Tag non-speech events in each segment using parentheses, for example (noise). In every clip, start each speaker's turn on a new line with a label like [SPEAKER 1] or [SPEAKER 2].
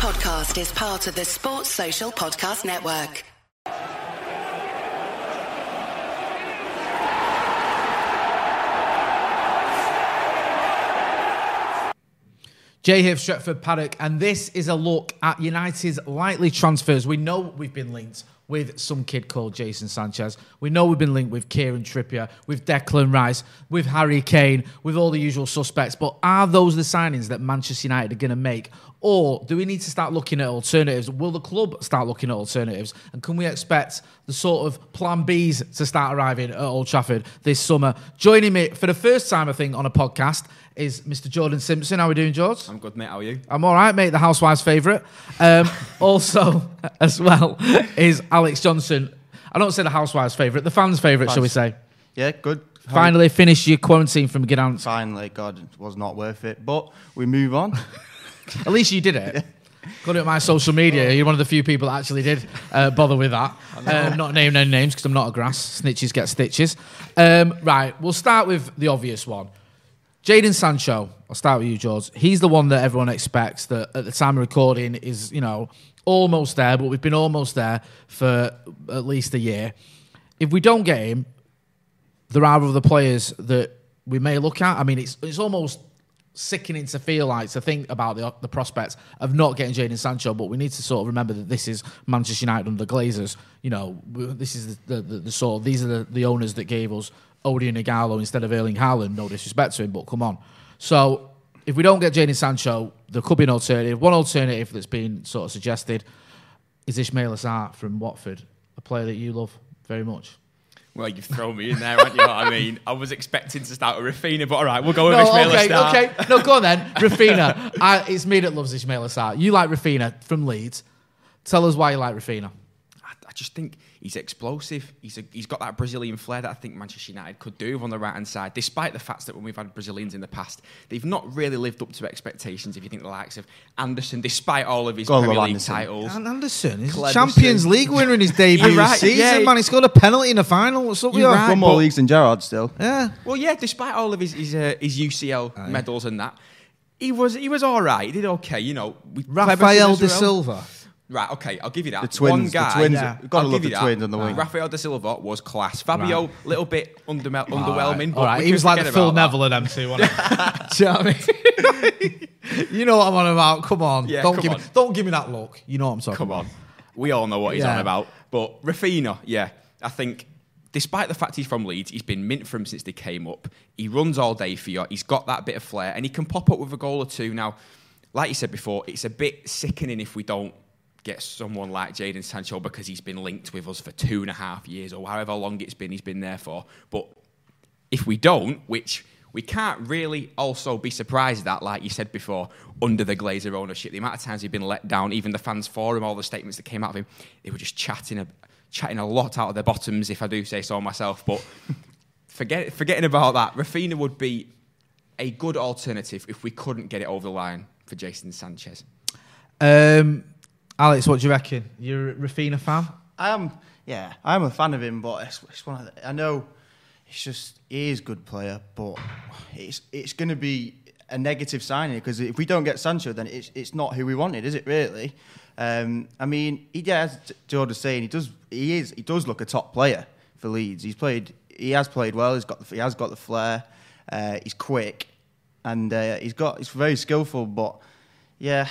[SPEAKER 1] podcast is part of the Sports Social Podcast Network.
[SPEAKER 2] Jay here, Stretford Paddock, and this is a look at United's likely transfers. We know we've been linked with some kid called Jason Sanchez. We know we've been linked with Kieran Trippier, with Declan Rice, with Harry Kane, with all the usual suspects. But are those the signings that Manchester United are going to make? Or do we need to start looking at alternatives? Will the club start looking at alternatives? And can we expect the sort of plan Bs to start arriving at Old Trafford this summer? Joining me for the first time, I think, on a podcast is Mr. Jordan Simpson. How are we doing, George?
[SPEAKER 3] I'm good, mate. How are you?
[SPEAKER 2] I'm all right, mate. The housewife's favourite. Um, (laughs) also, (laughs) as well, is Alex Johnson. I don't say the housewife's favourite, the fans' favourite, shall we say?
[SPEAKER 4] Yeah, good.
[SPEAKER 2] Finally finished your quarantine from Gdansk.
[SPEAKER 4] Finally, God, it was not worth it. But we move on. (laughs)
[SPEAKER 2] At least you did it. Got it at my social media. You're one of the few people that actually did uh, bother with that. Um, not naming any names because I'm not a grass. Snitches get stitches. Um, right, we'll start with the obvious one. Jadon Sancho. I'll start with you, George. He's the one that everyone expects that at the time of recording is, you know, almost there, but we've been almost there for at least a year. If we don't get him, there are other players that we may look at. I mean, it's it's almost sickening to feel like to think about the the prospects of not getting Jadon Sancho, but we need to sort of remember that this is Manchester United under Glazers. You know, this is the, the, the, the sort of these are the, the owners that gave us Odion Ighalo instead of Erling Haaland. No disrespect to him, but come on. So if we don't get Jadon Sancho, there could be an alternative. One alternative that's been sort of suggested is Ismaila Sarr from Watford, a player that you love very much.
[SPEAKER 3] Well, you've thrown me in there, haven't you? I mean, I was expecting to start with Raphinha, but all right, we'll go with
[SPEAKER 2] No,
[SPEAKER 3] Ismail
[SPEAKER 2] okay,
[SPEAKER 3] Assar.
[SPEAKER 2] okay. No, go on then. Raphinha. I, it's me that loves Ismaila Sarr. You like Raphinha from Leeds. Tell us why you like Raphinha.
[SPEAKER 3] I, I just think he's explosive. He's a, he's got that Brazilian flair that I think Manchester United could do on the right hand side. Despite the fact that when we've had Brazilians in the past, they've not really lived up to expectations. If you think the likes of Anderson, despite all of his
[SPEAKER 4] Go
[SPEAKER 3] Premier League
[SPEAKER 4] Anderson.
[SPEAKER 3] titles,
[SPEAKER 5] And Anderson is. Champions League winner in his (laughs) debut
[SPEAKER 3] You're right,
[SPEAKER 5] season,
[SPEAKER 3] yeah.
[SPEAKER 5] man. He scored a penalty in the final. What's up with
[SPEAKER 3] You're
[SPEAKER 5] you?
[SPEAKER 3] right.
[SPEAKER 4] One more leagues than Gerrard still.
[SPEAKER 5] Yeah.
[SPEAKER 3] Well, yeah, despite all of his his, uh, his UCL medals and that, he was he was all right. He did okay, you know. with
[SPEAKER 5] Rafael
[SPEAKER 3] Cleverson
[SPEAKER 5] de
[SPEAKER 3] as well.
[SPEAKER 5] Silva.
[SPEAKER 3] Right, okay, I'll give you that.
[SPEAKER 4] The twins-
[SPEAKER 3] One
[SPEAKER 4] the
[SPEAKER 3] guy,
[SPEAKER 4] twins-
[SPEAKER 3] yeah,
[SPEAKER 4] you've gotta
[SPEAKER 3] I'll
[SPEAKER 4] love
[SPEAKER 3] give you
[SPEAKER 4] the
[SPEAKER 3] that.
[SPEAKER 4] twins on the wing.
[SPEAKER 3] Rafael de Silva was class. Fabio, a little bit undermel- underwhelming.
[SPEAKER 2] All
[SPEAKER 3] but
[SPEAKER 2] right. He was like the Phil. Neville of them two. Do you know what I mean? you know what I'm on about. Come on.
[SPEAKER 3] Yeah,
[SPEAKER 2] don't
[SPEAKER 3] come
[SPEAKER 2] give
[SPEAKER 3] on.
[SPEAKER 2] me don't give me that look. You know what I'm talking about.
[SPEAKER 3] Come
[SPEAKER 2] about.
[SPEAKER 3] on, we all know what he's
[SPEAKER 2] Yeah.
[SPEAKER 3] on about. But Raphinha, yeah, I think. Despite the fact he's from Leeds, he's been mint for him since they came up. He runs all day for you. He's got that bit of flair, and he can pop up with a goal or two. Now, like you said before, it's a bit sickening if we don't get someone like Jadon Sancho because he's been linked with us for two and a half years or however long it's been he's been there for. But if we don't, which we can't really also be surprised at, like you said before, under the Glazer ownership, the amount of times he's been let down, even the fans forum, all the statements that came out of him, they were just chatting a, chatting a lot out of their bottoms, if I do say so myself. But (laughs) forget, forgetting about that, Raphinha would be a good alternative if we couldn't get it over the line for Jason Sanchez.
[SPEAKER 2] Um, Alex, what do you reckon? You're a Raphinha fan?
[SPEAKER 4] I am, yeah, I'm a fan of him, but it's, it's one of the, I know it's just he is a good player, but it's it's going to be a negative signing because if we don't get Sancho, then it's it's not who we wanted, is it really? Um, I mean, he George was saying, he does he is he does look a top player for Leeds. He's played he has played well. He's got the, he has got the flair. Uh, he's quick, and uh, he's got he's very skillful. But yeah,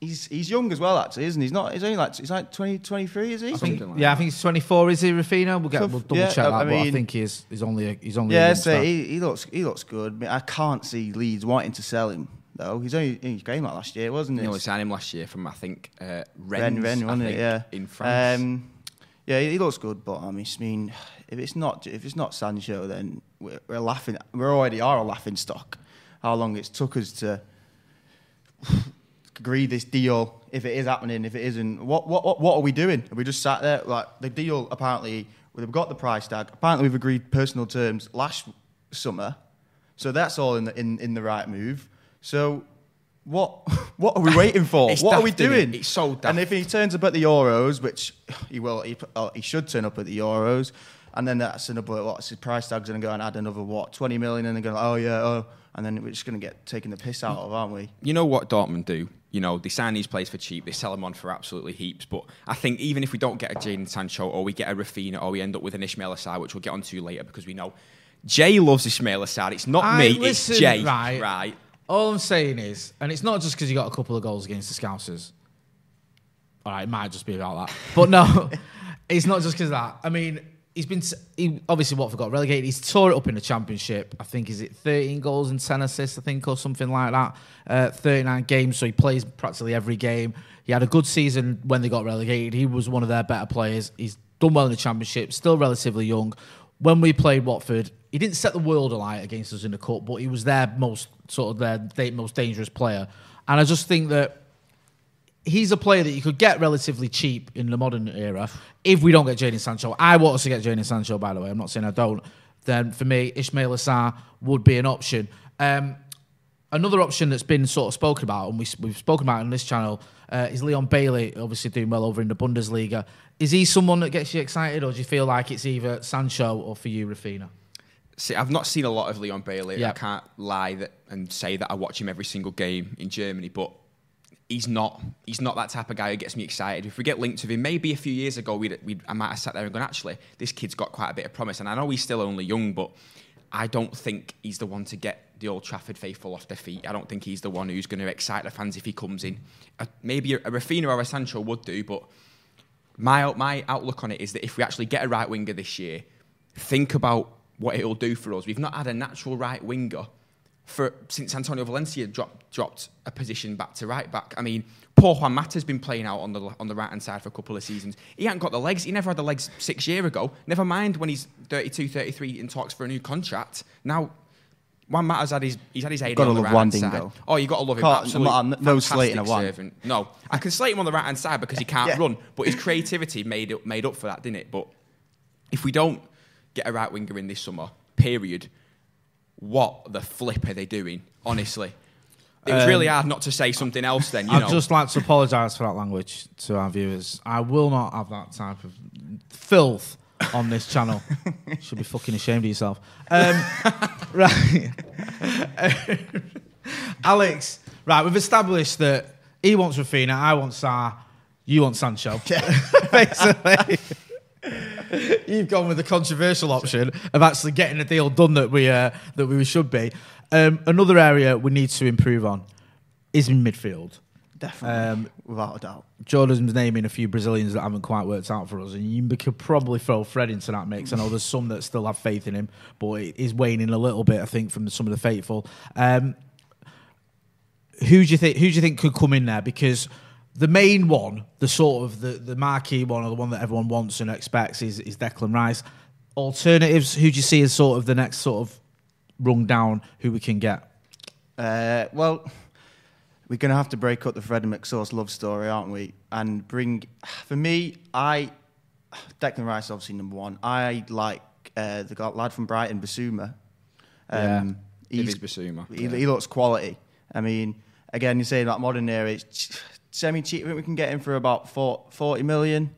[SPEAKER 4] he's he's young as well. Actually, isn't he? He's not. He's only like he's like 20, 23, is he?
[SPEAKER 2] I think,
[SPEAKER 3] like
[SPEAKER 2] yeah, I think he's 24. Is he Raphinha? We'll get
[SPEAKER 4] So,
[SPEAKER 2] we'll double
[SPEAKER 4] yeah,
[SPEAKER 2] check that.
[SPEAKER 4] I
[SPEAKER 2] but I think he's he's only a, he's only
[SPEAKER 4] Yeah,
[SPEAKER 2] youngster.
[SPEAKER 4] so he, he looks he looks good. I, mean, I can't see Leeds wanting to sell him though. He's only he came out last year, wasn't
[SPEAKER 3] He
[SPEAKER 4] he?
[SPEAKER 3] only signed him last year from, I think, uh,
[SPEAKER 4] Ren,
[SPEAKER 3] Rennes,
[SPEAKER 4] Ren,
[SPEAKER 3] I
[SPEAKER 4] wasn't
[SPEAKER 3] think,
[SPEAKER 4] it? Yeah,
[SPEAKER 3] in France.
[SPEAKER 4] Um, yeah, he, he looks good, but I mean, I mean, if it's not if it's not Sancho, then we're, we're laughing. We already are a laughing stock. How long it's took us to agree this deal? If it is happening, if it isn't, what what what, what are we doing? Are we just sat there like the deal? Apparently, we've got the price tag. Apparently, we've agreed personal terms last summer, so that's all in the in, in the right move. So. What (laughs) what are we waiting for? What are we
[SPEAKER 3] daft,
[SPEAKER 4] doing?
[SPEAKER 3] It's so daft.
[SPEAKER 4] And if he turns up at the Euros, which he will, he, uh, he should turn up at the Euros, and then that's another what's his price tag's going to go and add another what twenty million, and they're going, oh yeah, oh, and then we're just going to get taken the piss out of, aren't we?
[SPEAKER 3] You know what Dortmund do? You know, they sign these players for cheap, they sell them on for absolutely heaps. But I think even if we don't get a Jadon Sancho or we get a Raphinha or we end up with an Ismaila Sarr, which we'll get onto later because we know Jay loves Ismaila Sarr. It's not
[SPEAKER 2] I-
[SPEAKER 3] me,
[SPEAKER 2] listen,
[SPEAKER 3] it's Jay.
[SPEAKER 2] right.
[SPEAKER 3] right.
[SPEAKER 2] All I'm saying is, and it's not just because you got a couple of goals against the Scousers. All right, it might just be about that, but no, (laughs) it's not just because that. I mean, he's been he obviously Watford got relegated. He's tore it up in the Championship. I think is it 13 goals and 10 assists, I think, or something like that. Uh, 39 games, so he plays practically every game. He had a good season when they got relegated. He was one of their better players. He's done well in the Championship. Still relatively young. When we played Watford, he didn't set the world alight against us in the cup, but he was their most sort of their most dangerous player. And I just think that he's a player that you could get relatively cheap in the modern era if we don't get Jadon Sancho. I want us to get Jadon Sancho, by the way. I'm not saying I don't. Then for me, Ismaila Sarr would be an option. Um, another option that's been sort of spoken about, and we, we've spoken about on this channel, uh, is Leon Bailey, obviously doing well over in the Bundesliga. Is he someone that gets you excited, or do you feel like it's either Sancho or for you, Raphinha?
[SPEAKER 3] See, I've not seen a lot of Leon Bailey.
[SPEAKER 2] Yeah.
[SPEAKER 3] I can't lie that and say that I watch him every single game in Germany, but he's not he's not that type of guy who gets me excited. If we get linked with him, maybe a few years ago, we'd, we'd, I might have sat there and gone, actually, this kid's got quite a bit of promise. And I know he's still only young, but I don't think he's the one to get the Old Trafford faithful off their feet. I don't think he's the one who's going to excite the fans if he comes in. Maybe a, a Raphinha or a Sancho would do, but my my outlook on it is that if we actually get a right winger this year, think about what it'll do for us. We've not had a natural right winger for since Antonio Valencia dropped dropped a position back to right back. I mean, poor Juan Mata's been playing out on the on the right hand side for a couple of seasons. He hasn't got the legs. He never had the legs six year ago. Never mind when he's 32, 33 in talks for a new contract. Now. Juan Mata's had his he's had his
[SPEAKER 4] Gotta
[SPEAKER 3] on the
[SPEAKER 4] love
[SPEAKER 3] right hand side.
[SPEAKER 4] Dingo.
[SPEAKER 3] Oh, you got to love him. Absolutely,
[SPEAKER 4] no slating
[SPEAKER 3] fantastic
[SPEAKER 4] Wan.
[SPEAKER 3] servant. No, I can slate him on the right hand side because he can't
[SPEAKER 4] Yeah.
[SPEAKER 3] run, but his creativity made up made up for that, didn't it? But if we don't get a right winger in this summer, period, what the flip are they doing? Honestly, it was really hard not to say something else. Then you
[SPEAKER 2] I'd
[SPEAKER 3] know,
[SPEAKER 2] just like to apologise for that language to our viewers. I will not have that type of filth on this channel. (laughs) Should be fucking ashamed of yourself. Um, (laughs) right. (laughs) Alex, right, we've established that he wants Raphinha, I want Sarr, you want Sancho. Basically. (laughs) You've gone with the controversial option of actually getting a deal done that we uh, that we should be. Um, another area we need to improve on is in midfield.
[SPEAKER 4] Definitely,
[SPEAKER 2] Um,
[SPEAKER 4] without a doubt.
[SPEAKER 2] Jordan's naming a few Brazilians that haven't quite worked out for us, and you could probably throw Fred into that mix. I know there's some that still have faith in him, but it is waning a little bit, I think, from some of the faithful. Um, who do you think? Who do you think could come in there? Because the main one, the sort of the, the marquee one, or the one that everyone wants and expects, is, is Declan Rice. Alternatives, who do you see as sort of the next sort of rung down who we can get?
[SPEAKER 4] Uh, well, we're going to have to break up the Fred and McSauce love story, aren't we? And bring, for me, I, Declan Rice, obviously number one. I like uh, the lad from Brighton, Bissouma. Um,
[SPEAKER 3] It
[SPEAKER 4] he's-
[SPEAKER 3] is Bissouma,
[SPEAKER 4] He,
[SPEAKER 3] yeah.
[SPEAKER 4] he looks quality. I mean, again, you're saying that modern era, it's semi cheap. I think we can get him for about four- 40 million.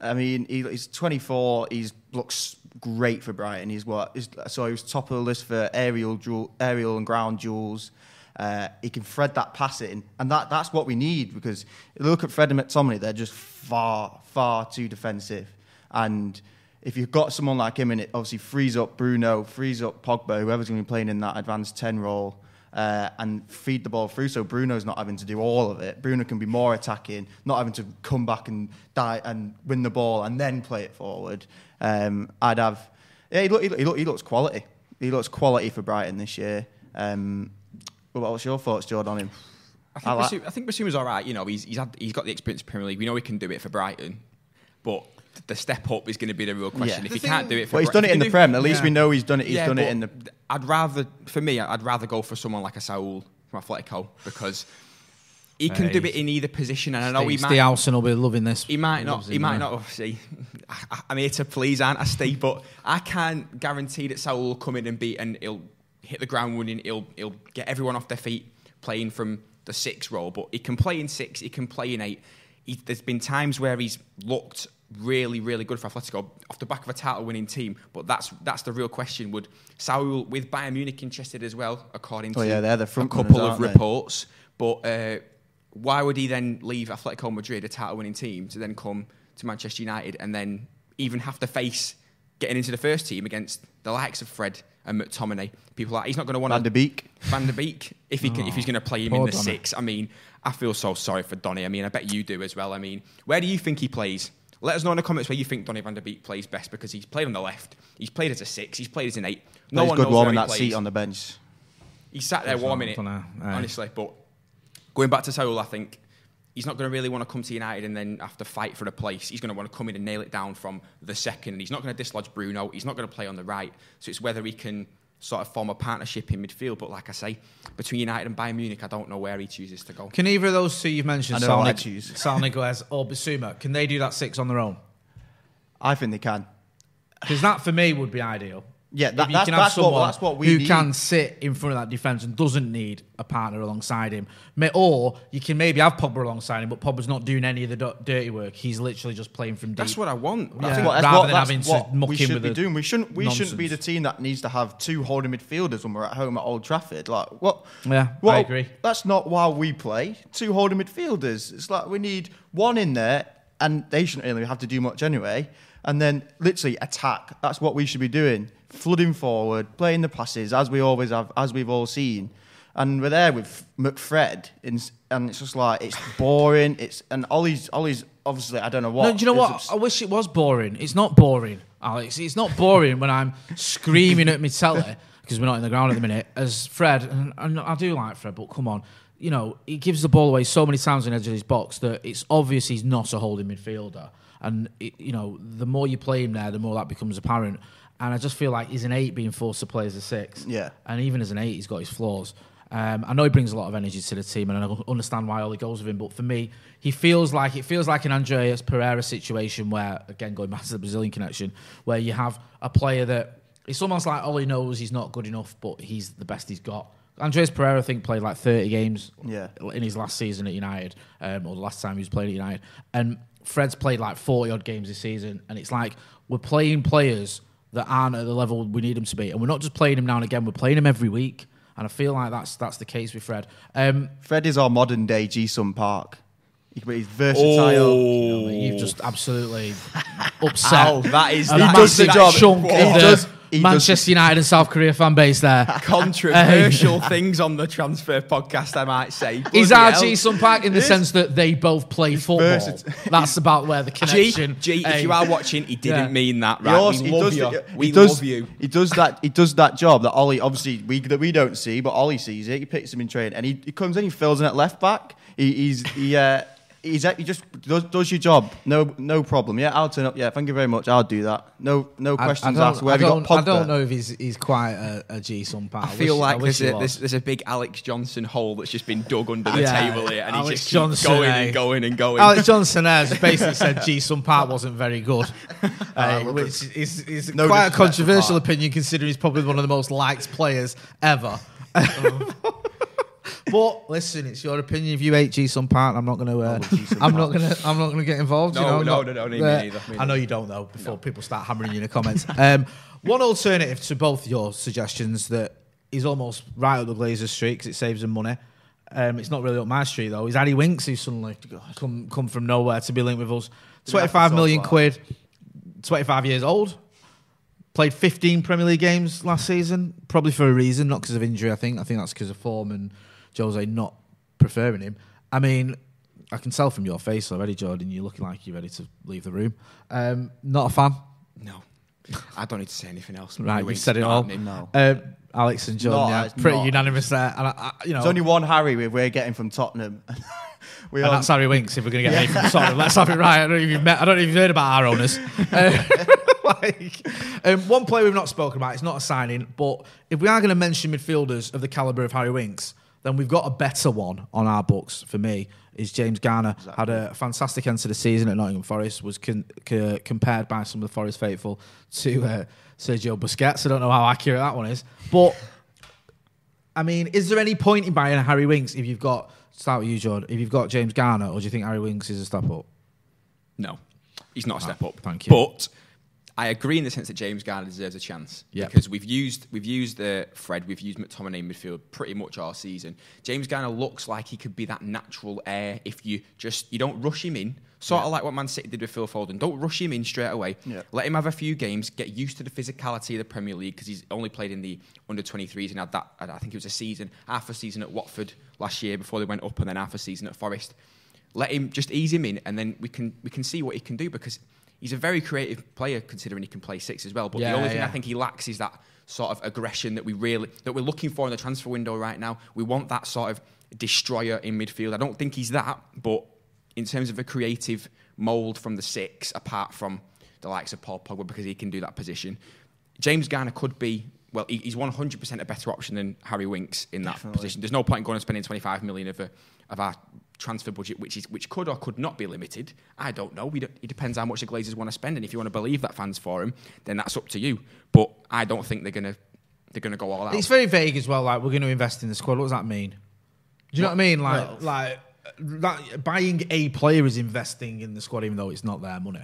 [SPEAKER 4] I mean, he, he's 24. He looks great for Brighton. He's what? He's, so he was top of the list for aerial, aerial and ground duels. Uh, he can thread that pass in, and that, that's what we need because look at Fred and McTominay, they're just far, far too defensive. And if you've got someone like him, and it obviously frees up Bruno, frees up Pogba, whoever's going to be playing in that advanced 10 role, uh, and feed the ball through. So Bruno's not having to do all of it. Bruno can be more attacking, not having to come back and die and win the ball and then play it forward. Um, I'd have, yeah, he, look, he, look, he, looks quality. He looks quality for Brighton this year. Um, what what's your thoughts, Jordan, on him?
[SPEAKER 3] I think,
[SPEAKER 4] I like-
[SPEAKER 3] Bissouma, I think Bissouma's all right. You know, he's he's, had, he's got the experience in Premier League. We know he can do it for Brighton, but the step up is going to be the real question.
[SPEAKER 4] Yeah.
[SPEAKER 3] If
[SPEAKER 4] The
[SPEAKER 3] he can't do it for
[SPEAKER 4] Well, he's done
[SPEAKER 3] if
[SPEAKER 4] it in the
[SPEAKER 3] do-
[SPEAKER 4] Prem. At least
[SPEAKER 2] yeah.
[SPEAKER 4] we know he's done it. He's
[SPEAKER 3] Yeah,
[SPEAKER 4] done it in the.
[SPEAKER 3] I'd rather, for me, I'd rather go for someone like a Saul from Atletico because he can do it in either position. And I know he
[SPEAKER 2] Steve
[SPEAKER 3] might,
[SPEAKER 2] Howson will be loving this.
[SPEAKER 3] he might not.
[SPEAKER 2] loves
[SPEAKER 3] He
[SPEAKER 2] him,
[SPEAKER 3] might not. Obviously, I, I'm here to please, aren't I, Steve? But I can't guarantee that Saul will come in and beat and he'll hit the ground running. He'll he'll get everyone off their feet playing from the six role. But he can play in six. He can play in eight. He, there's been times where he's looked really, really good for Atletico off the back of a title-winning team. But that's that's the real question. Would Saul with Bayern Munich interested as well, according
[SPEAKER 4] Oh,
[SPEAKER 3] to
[SPEAKER 4] yeah, they're the
[SPEAKER 3] a
[SPEAKER 4] front
[SPEAKER 3] couple
[SPEAKER 4] runners,
[SPEAKER 3] of
[SPEAKER 4] aren't they?
[SPEAKER 3] reports? But uh, why would he then leave Atletico Madrid, a title-winning team, to then come to Manchester United and then even have to face getting into the first team against the likes of Fred and McTominay? People like he's not going to want
[SPEAKER 4] Van
[SPEAKER 3] to
[SPEAKER 4] de Beek.
[SPEAKER 3] Van der Beek if he can, if he's going to play him in the
[SPEAKER 2] Donny.
[SPEAKER 3] six. I mean, I feel so sorry for Donny. I mean, I bet you do as well. I mean, where do you think he plays? Let us know in the comments where you think Donny Van der Beek plays best because he's played on the left. He's played as a six. He's played as an eight. No
[SPEAKER 4] he's
[SPEAKER 3] one
[SPEAKER 4] good
[SPEAKER 3] knows
[SPEAKER 4] warming
[SPEAKER 3] where he
[SPEAKER 4] that
[SPEAKER 3] plays.
[SPEAKER 4] seat on the bench.
[SPEAKER 3] He sat there warming it,
[SPEAKER 2] dunno,
[SPEAKER 3] honestly. But going back to Saul, I think he's not going to really want to come to United and then have to fight for a place. He's going to want to come in and nail it down from the second. He's not going to dislodge Bruno. He's not going to play on the right. So it's whether he can sort of form a partnership in midfield. But like I say, between United and Bayern Munich, I don't know where he chooses to go.
[SPEAKER 2] Can either of those two you've mentioned,
[SPEAKER 4] I know what I
[SPEAKER 2] Salnik.
[SPEAKER 4] Saul
[SPEAKER 2] Niguez or Bissouma, can they do that six on their own?
[SPEAKER 4] I think they can.
[SPEAKER 2] Because that for me would be ideal.
[SPEAKER 4] Yeah, that-
[SPEAKER 2] you
[SPEAKER 4] that's-
[SPEAKER 2] can
[SPEAKER 4] that's what-
[SPEAKER 2] someone
[SPEAKER 4] that's what we
[SPEAKER 2] who
[SPEAKER 4] need.
[SPEAKER 2] can sit in front of that defence and doesn't need a partner alongside him. Or you can maybe have Pogba alongside him, but Pogba's not doing any of the dirty work. He's literally just playing from deep.
[SPEAKER 3] That's what I want. I think
[SPEAKER 4] That's
[SPEAKER 2] rather
[SPEAKER 4] what,
[SPEAKER 2] than
[SPEAKER 4] that's
[SPEAKER 2] having to muck
[SPEAKER 4] we
[SPEAKER 2] in
[SPEAKER 4] should
[SPEAKER 2] with
[SPEAKER 4] be
[SPEAKER 2] the
[SPEAKER 4] doing. We shouldn't. We shouldn't be the team that needs to have two holding midfielders when we're at home at Old Trafford. Like what?
[SPEAKER 2] Yeah,
[SPEAKER 4] what,
[SPEAKER 2] I agree.
[SPEAKER 4] That's not why we play. Two holding midfielders. It's like we need one in there, and they shouldn't really have to do much anyway. And then literally attack. That's what we should be doing. Flooding forward, playing the passes as we always have, as we've all seen. And we're there with McFred, in, and it's just like it's boring. It's and Ole's Ole's obviously I don't know what.
[SPEAKER 2] No, do you know what?
[SPEAKER 4] obs-
[SPEAKER 2] I wish it was boring. It's not boring, Alex. It's not boring when I'm screaming at my telly because we're not in the ground at the minute. As Fred, and, and I do like Fred, but come on, you know he gives the ball away so many times on the edge of his box that it's obvious he's not a holding midfielder. And it, you know, the more you play him there, the more that becomes apparent. And I just feel like he's an eight being forced to play as a six.
[SPEAKER 4] Yeah.
[SPEAKER 2] And even as an eight, he's got his flaws. Um, I know he brings a lot of energy to the team, and I understand why Ole goes with him. But for me, he feels like it feels like an Andreas Pereira situation where, again, going back to the Brazilian connection, where you have a player that it's almost like Ole knows he's not good enough, but he's the best he's got. Andreas Pereira, I think, played like 30 games
[SPEAKER 4] Yeah.
[SPEAKER 2] in his last season at United, um, or the last time he was playing at United. And Fred's played like 40 odd games this season, and it's like we're playing players that aren't at the level we need them to be, and we're not just playing them now and again. We're playing them every week, and I feel like that's that's the case with Fred. Um,
[SPEAKER 4] Fred is our modern day Ji-sung Park. He- can He's versatile.
[SPEAKER 3] Oh,
[SPEAKER 2] you've just absolutely (laughs) upset.
[SPEAKER 3] Ow, that is
[SPEAKER 2] a
[SPEAKER 3] that
[SPEAKER 4] does the job.
[SPEAKER 2] chunk
[SPEAKER 4] He
[SPEAKER 2] of the
[SPEAKER 4] does- he
[SPEAKER 2] Manchester United and South Korea fan base there. (laughs)
[SPEAKER 3] controversial things on the transfer podcast. I might say.
[SPEAKER 2] Is
[SPEAKER 3] Bloody hell.
[SPEAKER 2] RG Sun Park in the sense that they both play football?
[SPEAKER 4] versatile.
[SPEAKER 2] That's about where the
[SPEAKER 3] G,
[SPEAKER 2] connection.
[SPEAKER 3] G, if
[SPEAKER 2] Hey.
[SPEAKER 3] you are watching, he didn't
[SPEAKER 2] Yeah.
[SPEAKER 3] mean that, right?
[SPEAKER 4] also-
[SPEAKER 3] we love
[SPEAKER 4] does
[SPEAKER 3] you.
[SPEAKER 4] the-
[SPEAKER 3] we
[SPEAKER 4] does-
[SPEAKER 3] love you.
[SPEAKER 4] He does that. He does that job that Ole obviously we that we don't see, but Ole sees it. He picks him in training, and he, he comes in, he fills in at left back. He, he's he uh, he's he just does, does your job. No no problem. Yeah, I'll turn up. Yeah, thank you very much. I'll do that. No no questions
[SPEAKER 2] I don't,
[SPEAKER 4] asked. Where
[SPEAKER 2] I
[SPEAKER 4] have you
[SPEAKER 2] don't,
[SPEAKER 4] got
[SPEAKER 2] I don't know if he's he's quite a, a Ji-sung Park.
[SPEAKER 3] I feel
[SPEAKER 2] wish-
[SPEAKER 3] like
[SPEAKER 2] wish
[SPEAKER 3] there's a, there's, there's a big Alex Johnson hole that's just been dug under the
[SPEAKER 2] Yeah,
[SPEAKER 3] table here, and he just keeps
[SPEAKER 2] Johnson,
[SPEAKER 3] going
[SPEAKER 2] eh?
[SPEAKER 3] and going and going.
[SPEAKER 2] Alex Johnson has basically said G Sun Park wasn't very good, (laughs) uh,
[SPEAKER 4] well,
[SPEAKER 2] which is, is
[SPEAKER 4] no
[SPEAKER 2] quite a controversial opinion considering he's probably one of the most liked players ever. (laughs) (laughs) but listen, it's your opinion. If you hate Ji-sung Park, I'm not going to. Uh, I'm not going to. I'm not going to get involved. you
[SPEAKER 3] No,
[SPEAKER 2] know,
[SPEAKER 3] no,
[SPEAKER 2] not-
[SPEAKER 3] no, no, me
[SPEAKER 2] uh,
[SPEAKER 3] neither,
[SPEAKER 2] I know you don't though. Before people start hammering you in the comments. Um, one alternative to both your suggestions that is almost right up the Glazers street because it saves them money. Um, it's not really up my street though. Is Addy Winks who suddenly come come from nowhere to be linked with us? Twenty five million quid, twenty five years old. Played 15 Premier League games last season, probably for a reason, not because of injury. I think I think that's because of form and Jose not preferring him. I mean, I can tell from your face already, Jordan. You're looking like you're ready to leave the room. Um, not a fan,
[SPEAKER 3] no, I don't need to say anything else.
[SPEAKER 2] right?
[SPEAKER 3] Anyway,
[SPEAKER 2] You've said it all.
[SPEAKER 4] No.
[SPEAKER 2] Um, Alex and John,
[SPEAKER 4] Not,
[SPEAKER 2] yeah,
[SPEAKER 4] it's
[SPEAKER 2] pretty
[SPEAKER 4] not.
[SPEAKER 2] unanimous there. And I, I, you know,
[SPEAKER 4] There's only one Harry we- we're getting from Tottenham. (laughs) we
[SPEAKER 2] and
[SPEAKER 4] are,
[SPEAKER 2] that's Harry Winks. If we're going to get any from Tottenham, let's have it right. I don't know if you've met. I don't know if you've heard about our owners. Uh, (laughs) (laughs) like, um, one player we've not spoken about. It's not a signing, but if we are going to mention midfielders of the caliber of Harry Winks, then we've got a better one on our books. For me, is James Garner had a fantastic end to the season at Nottingham Forest. Was con- c- compared by some of the Forest faithful to uh, Sergio Busquets. I don't know how accurate that one is, but. I mean, is there any point in buying Harry Winks if you've got start with you, Jordan? If you've got James Garner, or do you think Harry Winks is a step up?
[SPEAKER 3] No, he's not a step up.
[SPEAKER 2] thank you.
[SPEAKER 3] But I agree in the sense that James Garner deserves a chance
[SPEAKER 2] Yeah.
[SPEAKER 3] because we've used we've used uh, Fred, we've used McTominay in midfield pretty much all season. James Garner looks like he could be that natural heir if you just you don't rush him in, sort of like what Man City did with Phil Foden. Don't rush him in straight away. Let him have a few games, get used to the physicality of the Premier League because he's only played in the under 23s and had that. I think it was a season, half a season at Watford last year before they went up, and then half a season at Forest. Let him just ease him in, and then we can we can see what he can do because he's a very creative player considering he can play six as well. But
[SPEAKER 2] Yeah,
[SPEAKER 3] the only thing
[SPEAKER 2] yeah.
[SPEAKER 3] I think he lacks is that sort of aggression that we really that we're looking for in the transfer window right now. We want that sort of destroyer in midfield. I don't think he's that, but in terms of a creative mould from the six, apart from the likes of Paul Pogba because he can do that position, James Garner could be. Well, he- he's 100% a better option than Harry Winks in that
[SPEAKER 4] Definitely.
[SPEAKER 3] position. There's no point in going and spending 25 million of, a, of our transfer budget, which is which could or could not be limited. I don't know. We don't, it depends how much the Glazers want to spend, and if you want to believe that fans for him, then that's up to you. But I don't think they're gonna they're gonna go all out.
[SPEAKER 2] It's very vague as well. Like we're going to invest in the squad. What does that mean? Do you know what I mean? Like,
[SPEAKER 4] Well-
[SPEAKER 2] like that, buying a player is investing in the squad, even though it's not their money.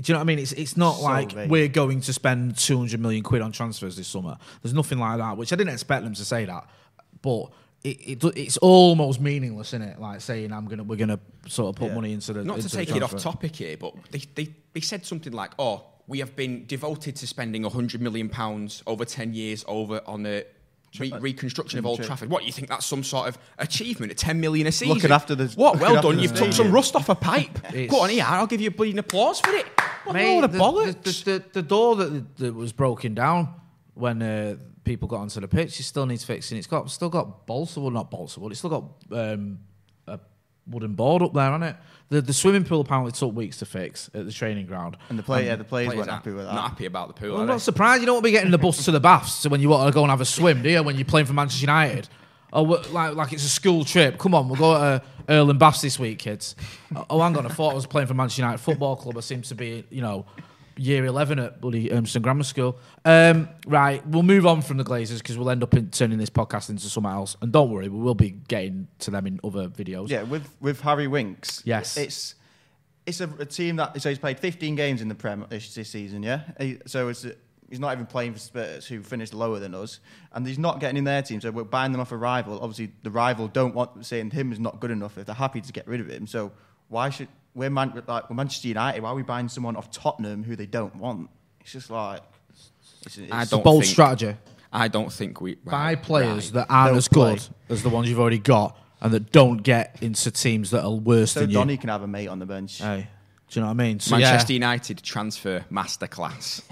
[SPEAKER 2] Do you know what I mean? It's it's not
[SPEAKER 4] So
[SPEAKER 2] like
[SPEAKER 4] vague.
[SPEAKER 2] we're going to spend two hundred million quid on transfers this summer. There's nothing like that. Which I didn't expect them to say that, but. It, it, it's almost meaningless, isn't it? Like saying I'm gonna, we're gonna sort of put
[SPEAKER 4] Yeah.
[SPEAKER 2] money into the.
[SPEAKER 3] Not to
[SPEAKER 2] into the
[SPEAKER 3] take it off topic here, but they, they, they said something like, "Oh, we have been devoted to spending 100 million pounds over 10 years over on the re- uh, reconstruction of Old
[SPEAKER 4] Tra-
[SPEAKER 3] Trafford." What you think that's some sort of achievement? At 10 million a season.
[SPEAKER 4] Looking after the-
[SPEAKER 3] what? Well done. You've took some rust off a pipe. (laughs)
[SPEAKER 2] It's-
[SPEAKER 3] Go on here. I'll give you a bleeding applause for it. What a
[SPEAKER 2] Mate,
[SPEAKER 3] load
[SPEAKER 2] the,
[SPEAKER 3] bollocks.
[SPEAKER 2] the, the, the door that, that was broken down when uh, people got onto the pitch, it still needs fixing. It's got still got balsa wood, not balsa wood. It's still got um, a wooden board up there, hasn't it? The the swimming pool apparently took weeks to fix at the training ground.
[SPEAKER 4] And the play, yeah, the players,
[SPEAKER 3] Players
[SPEAKER 4] weren't happy with that.
[SPEAKER 3] Not happy about the pool.
[SPEAKER 2] Well, I'm
[SPEAKER 3] they?
[SPEAKER 2] not surprised. You don't want to be getting the bus to the baths so when you want to go and have a swim, do you? When you're playing for Manchester United. Oh, like, like it's a school trip. Come on, we'll go to uh, Earl and Baths this week, kids. Oh, hang on. I thought I was playing for Manchester United Football Club. I seem to be, you know, year 11 at bloody Urmston Grammar School. Um, right, we'll move on from the Glazers because we'll end up in turning this podcast into something else. And don't worry, we will be getting to them in other videos.
[SPEAKER 4] Yeah, with with Harry Winks.
[SPEAKER 2] Yes.
[SPEAKER 4] it's it's a, a team that so he's played 15 games in the Prem this, this season. Yeah, He- so it's a, he's not even playing for Spurs, who finished lower than us, and he's not getting in their team. So we're buying them off a rival. Obviously, the rival don't want saying him is not good enough if they're happy to get rid of him. So why should we're, Man, like, we're Manchester United? Why are we buying someone off Tottenham who they don't want? It's just like it's, it's,
[SPEAKER 3] I
[SPEAKER 2] It's a
[SPEAKER 3] don't
[SPEAKER 2] bold
[SPEAKER 3] think-
[SPEAKER 2] strategy.
[SPEAKER 3] I don't think we
[SPEAKER 2] Buy
[SPEAKER 3] right,
[SPEAKER 2] players
[SPEAKER 3] right.
[SPEAKER 2] that aren't
[SPEAKER 4] Don't
[SPEAKER 2] as good
[SPEAKER 4] play.
[SPEAKER 2] as the ones you've already got and that don't get into teams that are worse
[SPEAKER 4] so
[SPEAKER 2] than you.
[SPEAKER 4] Donny can have a mate on the bench.
[SPEAKER 2] Hey, do you know what I mean? So, yeah,
[SPEAKER 3] Manchester United transfer masterclass.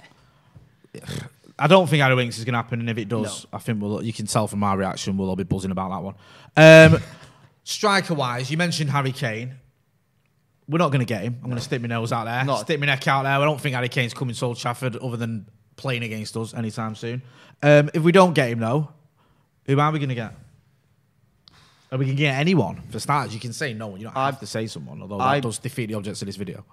[SPEAKER 2] I don't think Harry Winks is going to happen, and if it does, I think we'll. You can tell from my reaction, we'll all be buzzing about that one. Um, (laughs) striker wise, you mentioned Harry Kane. We're not going to get him. I'm going to stick my nose out there,
[SPEAKER 4] Not-
[SPEAKER 2] stick my neck out there. I don't think Harry Kane's coming to Old Trafford other than playing against us anytime soon. Um, if we don't get him, though, who are we going to get? Are we going to get anyone? For starters, you can say no. One. You don't have
[SPEAKER 4] I-
[SPEAKER 2] to say someone, although
[SPEAKER 4] I-
[SPEAKER 2] that does defeat the objects of this video.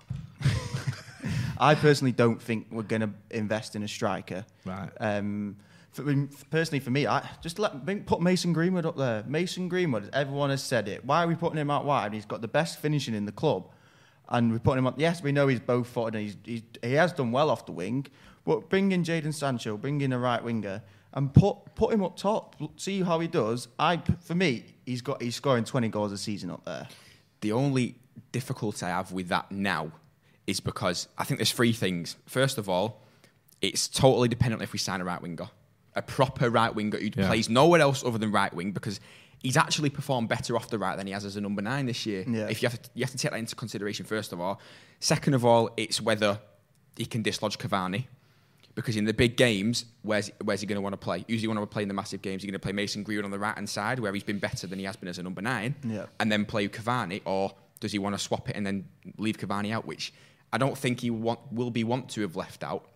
[SPEAKER 2] (laughs)
[SPEAKER 4] I personally don't think we're going to invest in a striker.
[SPEAKER 2] Right.
[SPEAKER 4] Um, for, personally, for me, I just let put Mason Greenwood up there. Mason Greenwood, everyone has said it. Why are we putting him out wide? He's got the best finishing in the club, and we're putting him on. Yes, we know he's both footed and he's, he's, he has done well off the wing. But bring in Jadon Sancho, bring in a right winger, and put put him up top. See how he does. I for me, he's got he's scoring twenty goals a season up there.
[SPEAKER 3] The only difficulty I have with that now is because I think there's three things. First of all, it's totally dependent if we sign a right winger, a proper right winger who
[SPEAKER 2] Yeah.
[SPEAKER 3] plays nowhere else other than right wing because he's actually performed better off the right than he has as a number nine this year.
[SPEAKER 4] Yeah.
[SPEAKER 3] If you have to, you have to take that into consideration first of all. Second of all, it's whether he can dislodge Cavani. Because in the big games, where's where's he going to want to play? Usually, want to play in the massive games? He's going to play Mason Greenwood on the right hand side, where he's been better than he has been as a number nine,
[SPEAKER 4] Yeah.
[SPEAKER 3] and then play Cavani, or does he want to swap it and then leave Cavani out? Which I don't think he want, will be want to have left out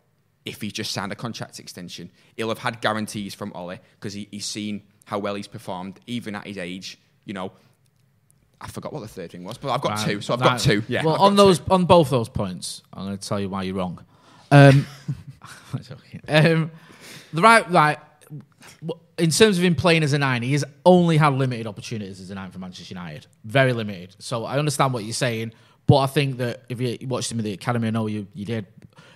[SPEAKER 3] if he's just signed a contract extension. He'll have had guarantees from Ole because he, he's seen how well he's performed, even at his age. You know, I forgot what the third thing was, but I've got
[SPEAKER 2] Right.
[SPEAKER 3] two, so I've
[SPEAKER 2] Right.
[SPEAKER 3] got two. Yeah,
[SPEAKER 2] Well,
[SPEAKER 3] I've
[SPEAKER 2] on those,
[SPEAKER 3] two.
[SPEAKER 2] on both those points, I'm going to tell you why you're wrong. Um, (laughs) um, the right, right. In terms of him playing as a nine, he has only had limited opportunities as a nine for Manchester United. Very limited. So I understand what you're saying, but I think that if you watched him in the academy, I know you you did.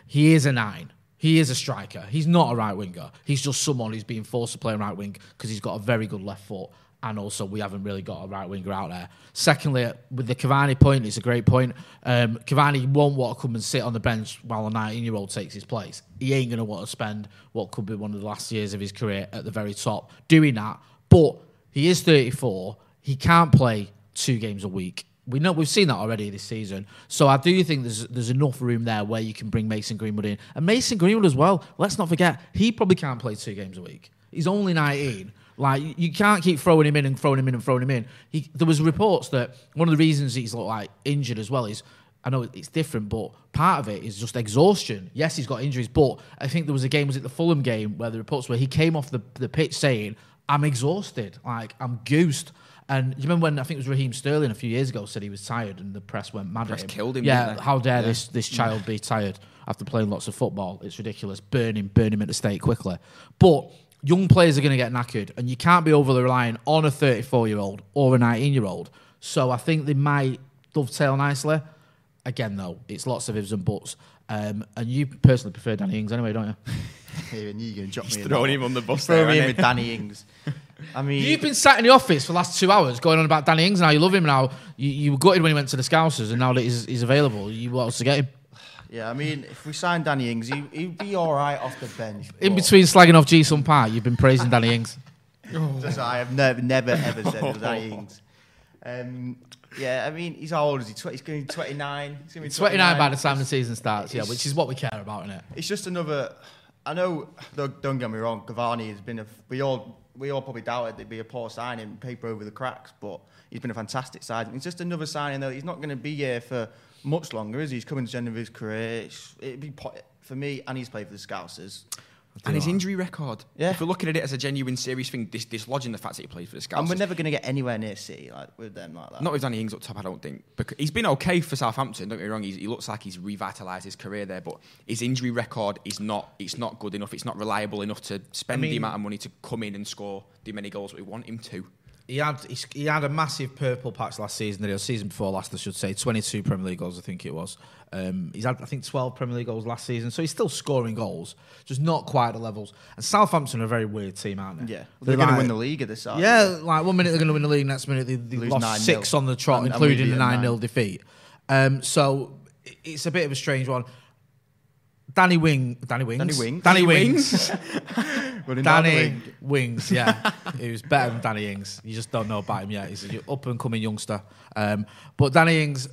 [SPEAKER 2] He is a nine. He is a striker. He's not a right winger. He's just someone who's being forced to play right wing because he's got a very good left foot. And also, we haven't really got a right winger out there. Secondly, with the Cavani point, it's a great point. Um, Cavani won't want to come and sit on the bench while a 19 year old takes his place. He ain't going to want to spend what could be one of the last years of his career at the very top doing that. But he is 34. He can't play two games a week. We know we've seen that already this season. So I do think there's there's enough room there where you can bring Mason Greenwood in. And Mason Greenwood as well. Let's not forget, he probably can't play two games a week. He's only 19. Like you can't keep throwing him in and throwing him in and throwing him in. He, there was reports that one of the reasons he's like injured as well is I know it's different, but part of it is just exhaustion. Yes, he's got injuries, but I think there was a game, was it the Fulham game, where the reports where he came off the, the pitch saying, I'm exhausted, like I'm goosed. And you remember when I think it was Raheem Sterling a few years ago said he was tired and the press went mad
[SPEAKER 3] Press
[SPEAKER 2] at him.
[SPEAKER 3] killed him,
[SPEAKER 2] Yeah, how dare
[SPEAKER 3] Yeah.
[SPEAKER 2] this this child be tired after playing lots of football? It's ridiculous. Burn him, burn him at the stake quickly. But young players are going to get knackered, and you can't be overly relying on a 34 year old or a 19 year old. So I think they might dovetail nicely. Again, though, it's lots of ifs and buts. Um, and you personally prefer Danny Ings anyway, don't you? (laughs)
[SPEAKER 4] Here, and you're going to drop me
[SPEAKER 3] throwing him on the bus
[SPEAKER 4] Throw
[SPEAKER 3] there,
[SPEAKER 4] me in with Danny Ings. (laughs) I mean,
[SPEAKER 2] You've been sat in the office for the last two hours going on about Danny Ings and how you love him now. you, you were gutted when he went to the Scousers and now that he's, he's available, you want us to get him.
[SPEAKER 4] yeah, I mean, if we sign Danny Ings, he, he'd be all right off the bench.
[SPEAKER 2] In between slagging off Ji-sung Park, you've been praising Danny Ings. (laughs)
[SPEAKER 4] That's I have never, never, ever said it was Danny Ings. Um, yeah, I mean, he's how old is he? Tw- he's going to be 29. He's gonna be
[SPEAKER 2] 29 by the time the season starts, yeah, which is what we care about, isn't it?
[SPEAKER 4] It's just another. I know. Don't, don't get me wrong. Cavani has been a. We all we all probably doubted it'd be a poor signing, paper over the cracks, but he's been a fantastic signing. It's just another signing though. He's not going to be here for much longer, is he? He's coming to the end of his career. It'd be for me, and he's played for the Scousers.
[SPEAKER 3] And his injury record.
[SPEAKER 4] Yeah.
[SPEAKER 3] If we're looking at it as a genuine, serious thing, dis- dislodging the fact that he played for the Scouts.
[SPEAKER 4] And we're never going to get anywhere near City like with them like that.
[SPEAKER 3] Not with Danny Ings up top, I don't think. Because he's been okay for Southampton. Don't get me wrong. He's, he looks like he's revitalised his career there, but his injury record is not. It's not good enough. It's not reliable enough to spend the
[SPEAKER 2] mean-
[SPEAKER 3] amount of money to come in and score the many goals that we want him to.
[SPEAKER 2] He had he had a massive purple patch last season, or season before last, I should say. 22 Premier League goals, I think it was. Um, he's had, I think, 12 Premier League goals last season, so he's still scoring goals, just not quite the levels. And Southampton are a very weird team, aren't they?
[SPEAKER 4] Yeah, they're, going to win the league at this side.
[SPEAKER 2] Yeah, like one minute they're going to win the league, next minute they, they lost
[SPEAKER 4] 9-0.
[SPEAKER 2] six on the trot,
[SPEAKER 4] And- and
[SPEAKER 2] including
[SPEAKER 4] we
[SPEAKER 2] the 9
[SPEAKER 4] them
[SPEAKER 2] 0 defeat. Um, so it's a bit of a strange one. Danny Wing, Danny Wings,
[SPEAKER 4] Danny Wings.
[SPEAKER 2] Danny
[SPEAKER 3] Danny
[SPEAKER 2] Wings, (laughs) Danny
[SPEAKER 4] wing.
[SPEAKER 2] Wings, yeah, (laughs) he was better than Danny Ings. You just don't know about him yet. He's an up and coming youngster. Um, but Danny Ings,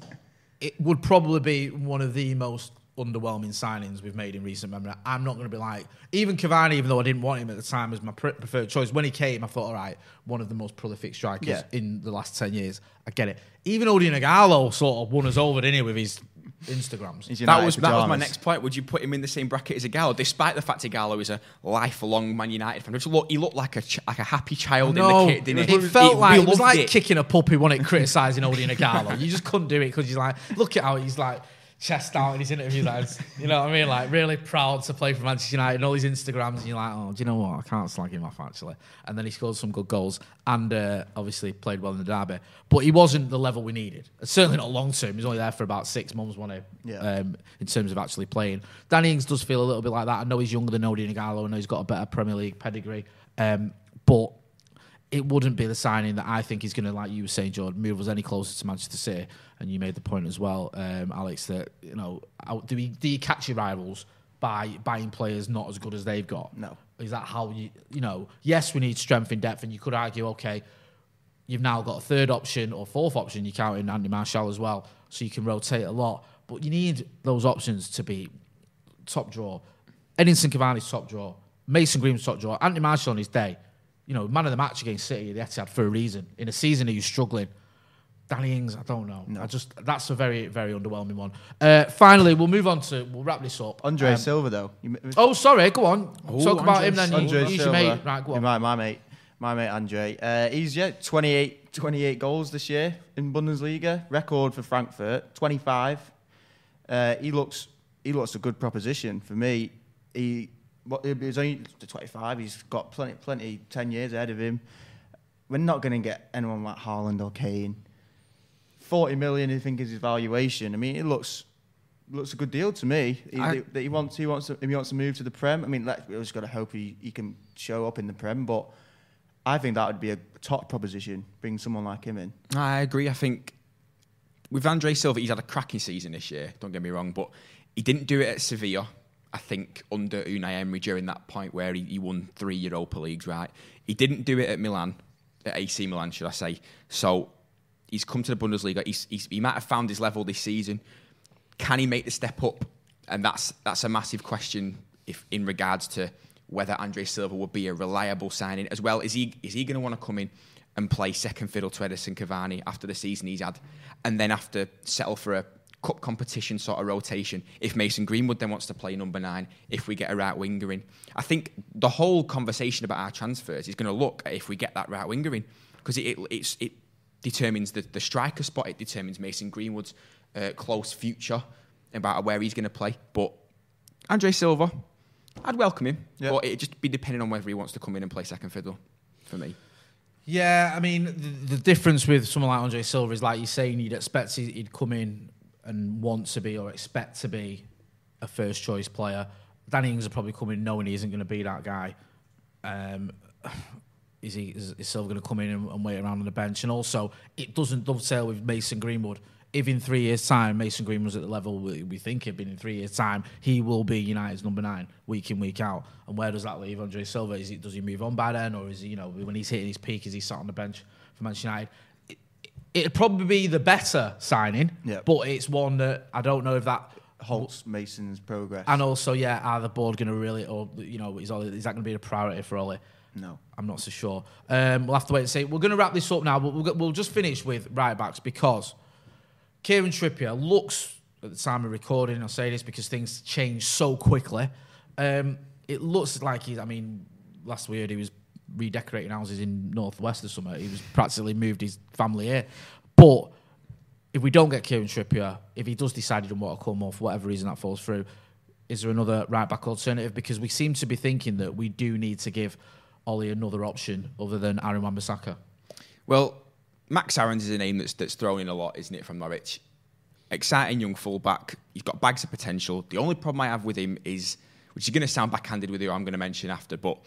[SPEAKER 2] it would probably be one of the most underwhelming signings we've made in recent memory. I'm not going to be like even Cavani, even though I didn't want him at the time as my pre- preferred choice. When he came, I thought, all right, one of the most prolific strikers
[SPEAKER 4] Yeah.
[SPEAKER 2] in the last ten years. I get it. Even Odion Ighalo sort of won us over, didn't he, with his Instagrams?
[SPEAKER 4] His
[SPEAKER 3] That
[SPEAKER 4] United
[SPEAKER 3] was that was my next point. Would you put him in the same bracket as Gallo, despite the fact that Gallo is a lifelong Man United fan? Which look, he looked like a ch- like a happy child
[SPEAKER 2] No,
[SPEAKER 3] in the kit, didn't he?
[SPEAKER 2] it felt
[SPEAKER 3] He-
[SPEAKER 2] like it was like
[SPEAKER 3] it.
[SPEAKER 2] kicking a puppy, wasn't it? Criticising Odion Ighalo. You just couldn't do it because he's like, look at how he's like chest out in his interview, lads. You know what I mean? Like really proud to play for Manchester United and all his Instagrams, and you're like, oh, do you know what? I can't slag him off actually. And then he scored some good goals and uh, obviously played well in the derby, but he wasn't the level we needed. Certainly not long term. He's only there for about six months, wasn't he?
[SPEAKER 4] Yeah.
[SPEAKER 2] Um, in terms of actually playing, Danny Ings does feel a little bit like that. I know he's younger than Odion Ighalo. I know he's got a better Premier League pedigree, um, but it wouldn't be the signing that I think is going to, like you were saying, Jordan, move us any closer to Manchester City. And you made the point as well, um, Alex, that you know, do, we, do you catch your rivals by buying players not as good as they've got?
[SPEAKER 4] No.
[SPEAKER 2] Is that how you, you know? Yes, we need strength in depth, and you could argue, okay, you've now got a third option or fourth option. You count in Anthony Martial as well, so you can rotate a lot. But you need those options to be top draw. Edinson Cavani's top draw. Mason Green's top draw. Anthony Martial on his day. You know, man of the match against City at the Etihad for a reason. In a season he you struggling. Danny Ings, I don't know. I just that's a very very underwhelming one. Uh, finally, we'll move on to we'll wrap this up.
[SPEAKER 4] Andre
[SPEAKER 2] Um,
[SPEAKER 4] Silva though. You,
[SPEAKER 2] Oh, sorry. Go on.
[SPEAKER 3] Oh,
[SPEAKER 2] Talk about
[SPEAKER 3] Andre
[SPEAKER 2] him then. You,
[SPEAKER 4] Andre
[SPEAKER 2] he's your mate. Right, go on.
[SPEAKER 4] My, my mate, my mate Andre. Uh, he's yeah, 28, 28 goals this year in Bundesliga. Record for Frankfurt, 25. Uh, he looks he looks a good proposition for me. He what he's only 25. He's got plenty plenty 10 years ahead of him. We're not going to get anyone like Haaland or Kane. 40 million, I think, is his valuation. I mean, it looks looks a good deal to me. He,
[SPEAKER 3] I-
[SPEAKER 4] that he wants he wants to, he wants to move to the Prem. I mean, let, we just got to hope he, he can show up in the Prem. But I think that would be a top proposition. Bring someone like him in.
[SPEAKER 3] I agree. I think with Andre Silva, he's had a cracking season this year. Don't get me wrong, but he didn't do it at Sevilla. I think under Unai Emery during that point where he, he won three Europa Leagues, right? He didn't do it at Milan, at AC Milan, should I say? So he's come to the Bundesliga. He's, he's, he might have found his level this season. Can he make the step up? And that's that's a massive question if in regards to whether Andre Silva would be a reliable signing as well. Is he is he going to want to come in and play second fiddle to Edinson Cavani after the season he's had, and then have to settle for a cup competition sort of rotation? If Mason Greenwood then wants to play number nine, if we get a right winger in, I think the whole conversation about our transfers is going to look at if we get that right winger in because it, it it's it determines the, the striker spot. It determines Mason Greenwood's uh, close future about where he's going to play. But Andre Silva, I'd welcome him,
[SPEAKER 4] Yeah.
[SPEAKER 3] but it'd just be depending on whether he wants to come in and play second fiddle for me.
[SPEAKER 2] Yeah, I mean, the, the difference with someone like Andre Silva is like you're saying, you'd expect he'd come in and want to be or expect to be a first choice player. Danny Ings will probably coming in knowing he isn't going to be that guy. Um, (sighs) is he is, is Silva going to come in and, and wait around on the bench? And also, it doesn't dovetail with Mason Greenwood. If in three years' time Mason Greenwood's at the level we, we think he'd been in three years' time, he will be United's number nine week in week out. And where does that leave Andre Silva? Is he, does he move on by then, or is he you know when he's hitting his peak, is he sat on the bench for Manchester United? It, it'd probably be the better signing,
[SPEAKER 4] Yeah.
[SPEAKER 2] but it's one that I don't know if that
[SPEAKER 4] Halts Mason's progress.
[SPEAKER 2] and also, yeah, are the board going to really, or you know, is, Ole, is that going to be a priority for Ole?
[SPEAKER 4] No.
[SPEAKER 2] I'm not so sure. Um, we'll have to wait and see. We're going to wrap this up now, but we'll, we'll just finish with right backs because Kieran Trippier looks at the time of recording. I'll say this because things change so quickly. Um, it looks like he's. I mean, last we heard he was redecorating houses in northwest this summer. He was practically moved his family here, but if we don't get Kieran Trippier, if he does decide he doesn't want to come off, for whatever reason that falls through, is there another right back alternative? Because we seem to be thinking that we do need to give Ole another option other than Aaron Wan-Bissaka.
[SPEAKER 3] Well, Max Aarons is a name that's that's thrown in a lot, isn't it, from Norwich? Exciting young fullback. He's got bags of potential. The only problem I have with him is, which is going to sound backhanded with who I'm going to mention after, but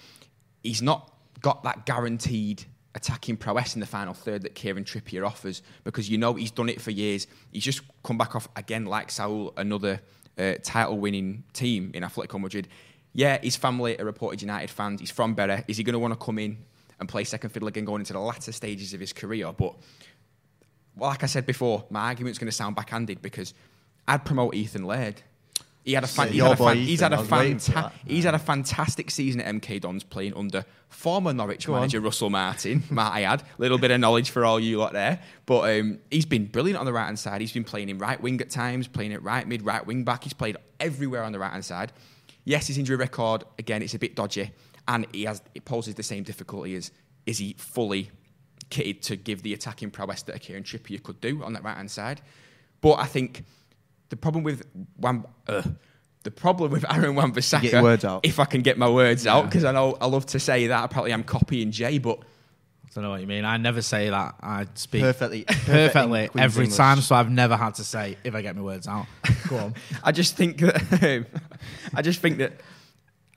[SPEAKER 3] he's not got that guaranteed attacking prowess in the final third that Kieran Trippier offers because you know he's done it for years. He's just come back off again like Saul, another uh, title-winning team in Atletico Madrid. Yeah, his family are reported United fans. He's from Bury. Is he going to want to come in and play second fiddle again going into the latter stages of his career? But like I said before, my argument's going to sound backhanded because I'd promote Ethan Laird. He had a fan, he's, had a fan, he's had a
[SPEAKER 4] I was waiting for
[SPEAKER 3] fanta- he's had a fantastic season at MK Dons playing under former Norwich manager Russell Martin. (laughs) might I had A little bit of knowledge for all you lot there. But um, he's been brilliant on the right hand side. He's been playing in right wing at times, playing at right mid, right wing back. He's played everywhere on the right hand side. Yes, his injury record again, it's a bit dodgy, and he has it poses the same difficulty as is he fully kitted to give the attacking prowess that a Kieran Trippier could do on that right hand side. But I think the problem with Wan, uh, the problem with (laughs) Aaron Wan
[SPEAKER 4] Get your words out.
[SPEAKER 3] if I can get my words out, because I know I love to say that. Apparently, I'm copying Jay, but
[SPEAKER 2] I don't know what you mean. I never say that. I speak
[SPEAKER 4] Perfectly- perfect (laughs)
[SPEAKER 2] perfectly every
[SPEAKER 4] English.
[SPEAKER 2] time, so I've never had to say if I get my words out. (laughs) Go on.
[SPEAKER 3] I just think that um, I just think that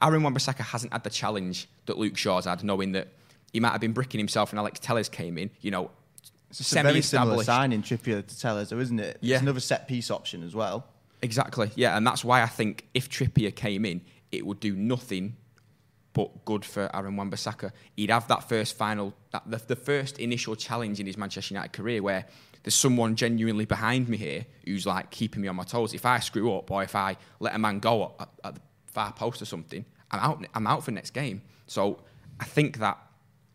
[SPEAKER 3] Aaron Wan-Bissaka hasn't had the challenge that Luke Shaw's had, knowing that he might have been bricking himself and Alex Telles came in, you know,
[SPEAKER 4] It's a very similar
[SPEAKER 3] semi-established.
[SPEAKER 4] signing, Trippier to though, isn't it?
[SPEAKER 3] Yeah.
[SPEAKER 4] It's another set piece option as well.
[SPEAKER 3] Exactly, yeah, and that's why I think if Trippier came in, it would do nothing but good for Aaron Wan-Bissaka. He'd have that first final, that, the, the first initial challenge in his Manchester United career where there's someone genuinely behind me here who's like keeping me on my toes. If I screw up or if I let a man go at, at the far post or something, I'm out. I'm out for next game. So I think that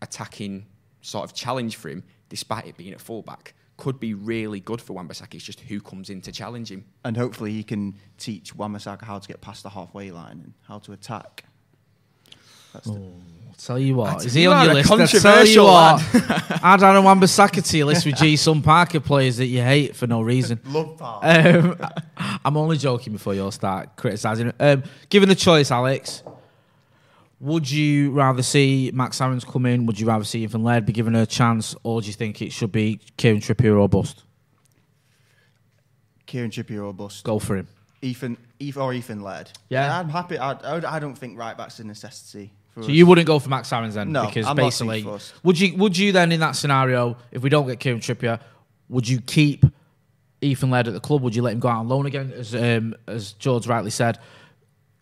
[SPEAKER 3] attacking sort of challenge for him, despite it being at fullback, could be really good for Wan-Bissaka. It's just who comes in to challenge him.
[SPEAKER 4] And hopefully he can teach Wan-Bissaka how to get past the halfway line and how to attack. That's the,
[SPEAKER 2] Tell you what,
[SPEAKER 3] tell
[SPEAKER 2] is he on your
[SPEAKER 3] a
[SPEAKER 2] list? I tell you
[SPEAKER 3] controversial
[SPEAKER 2] what, (laughs) add Aaron Wan-Bissaka to your list with G. Sun Parker players that you hate for no reason. (laughs)
[SPEAKER 4] love part.
[SPEAKER 2] Um, I'm only joking before you all start criticising. Um, given the choice, Alex, would you rather see Max Aarons come in? Would you rather see Ethan Laird be given a chance, or do you think it should be Kieran Trippier or bust?
[SPEAKER 4] Kieran Trippier or bust.
[SPEAKER 2] Go for him.
[SPEAKER 4] Ethan, Ethan or Ethan Laird.
[SPEAKER 2] Yeah.
[SPEAKER 4] I'm happy. I, I, don't think right back's a necessity. For
[SPEAKER 2] So
[SPEAKER 4] us.
[SPEAKER 2] you wouldn't go for Max Aarons then?
[SPEAKER 4] No,
[SPEAKER 2] because
[SPEAKER 4] I'm not
[SPEAKER 2] basically, would you would you then in that scenario, if we don't get Kieran Trippier, would you keep Ethan Laird at the club? Would you let him go out on loan again? As um, as George rightly said,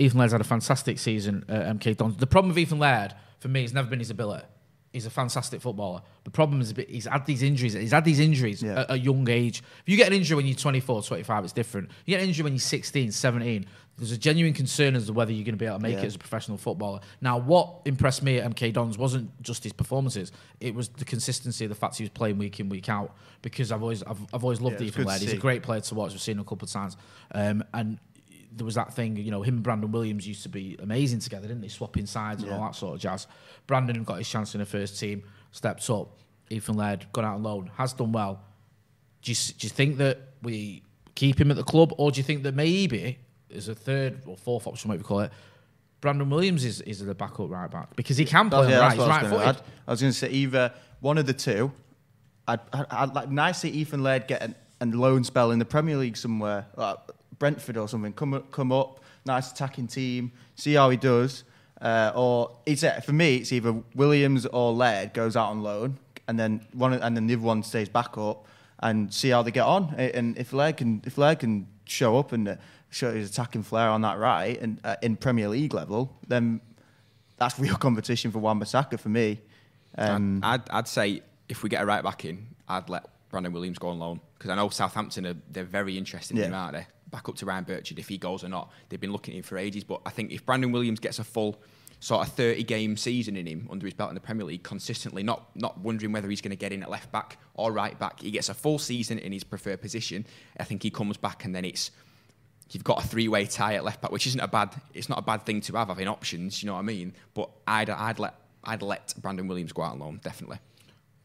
[SPEAKER 2] Ethan Laird's had a fantastic season at MK Dons. The problem with Ethan Laird for me has never been his ability. He's a fantastic footballer. The problem is he's had these injuries. He's had these injuries
[SPEAKER 4] Yeah.
[SPEAKER 2] at a young age. If you get an injury when you're 24, 25, it's different. You get an injury when you're 16, 17. There's a genuine concern as to whether you're going to be able to make
[SPEAKER 4] Yeah.
[SPEAKER 2] it as a professional footballer. Now, what impressed me at MK Dons wasn't just his performances; it was the consistency of the fact he was playing week in, week out. Because I've always, I've, I've always loved
[SPEAKER 4] Yeah,
[SPEAKER 2] Ethan Laird. He's a great player to watch. We've seen him a couple of times, um, and there was that thing, you know, him and Brandon Williams used to be amazing together, didn't they? Swapping sides and all that sort of jazz. Brandon got his chance in the first team, stepped up. Ethan Laird got out on loan, has done well. Do you, do you think that we keep him at the club, or do you think that maybe as a third or fourth option, whatever you call it, Brandon Williams is, is the backup right back because he can play
[SPEAKER 4] yeah,
[SPEAKER 2] right.
[SPEAKER 4] that's
[SPEAKER 2] He's
[SPEAKER 4] what I
[SPEAKER 2] right
[SPEAKER 4] was gonna
[SPEAKER 2] footed.
[SPEAKER 4] I was going to say either one of the two. I'd, I'd, I'd like nice to see Ethan Laird get an, a loan spell in the Premier League somewhere, like Brentford or something. Come up, come up, nice attacking team. See how he does. Uh, or it's uh, for me, it's either Williams or Laird goes out on loan, and then one and then the other one stays back up and see how they get on. And if Laird can, if Laird can show up and uh, show his attacking flair on that right and uh, in Premier League level, then that's real competition for Wan-Bissaka for me. Um,
[SPEAKER 3] I'd, I'd say if we get a right back in, I'd let Brandon Williams go on loan because I know Southampton are they're very interested in him, aren't they? Back up to Ryan Bertrand if he goes or not. They've been looking at him for ages, but I think if Brandon Williams gets a full sort of 30 game season in him under his belt in the Premier League consistently, not not wondering whether he's going to get in at left back or right back, he gets a full season in his preferred position. I think he comes back and then it's you've got a three-way tie at left back, which isn't a bad. It's not a bad thing to have having options. You know what I mean? But I'd I'd let I'd let Brandon Williams go out on loan definitely.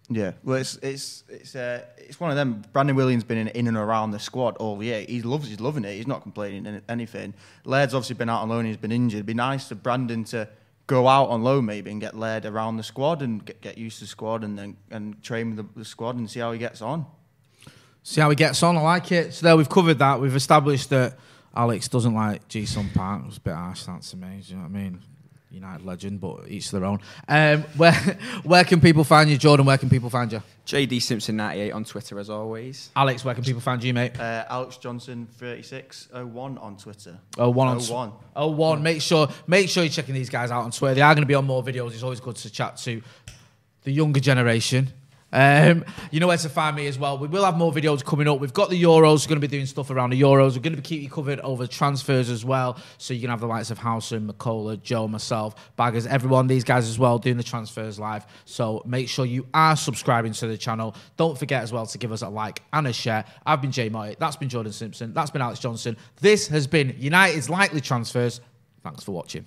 [SPEAKER 4] Yeah, well, it's it's it's uh, it's one of them. Brandon Williams been in, in and around the squad all year. He loves he's loving it. He's not complaining any- anything. Laird's obviously been out on loan. He's been injured. It'd be nice for Brandon to go out on loan maybe and get Laird around the squad and get, get used to the squad and then and train with the, the squad and see how he gets on.
[SPEAKER 2] See how he gets on. I like it. So there, we've covered that. We've established that Alex doesn't like Ji-sung Park. It was a bit harsh, that to me. Do you know what I mean? United legend, but each their own. Um, where (laughs) where can people find you, Jordan? Where can people find you?
[SPEAKER 3] JD Simpson 98 on Twitter as always.
[SPEAKER 2] Alex, where can people find you, mate?
[SPEAKER 4] Uh, Alex Johnson thirty six oh one on Twitter.
[SPEAKER 2] Oh one on
[SPEAKER 4] Oh, one.
[SPEAKER 2] Oh one. Make sure make sure you're checking these guys out on Twitter. They are going to be on more videos. It's always good to chat to the younger generation. Um, you know where to find me as well. We will have more videos coming up. We've got the Euros. We're going to be doing stuff around the Euros. We're going to keep you covered over transfers as well. So you can have the likes of Howson, McCullough, Joe, myself, Baggers, everyone, these guys as well, doing the transfers live. So make sure you are subscribing to the channel. Don't forget as well to give us a like and a share. I've been Jay Motty. That's been Jordan Simpson. That's been Alex Johnson. This has been United's Likely Transfers. Thanks for watching.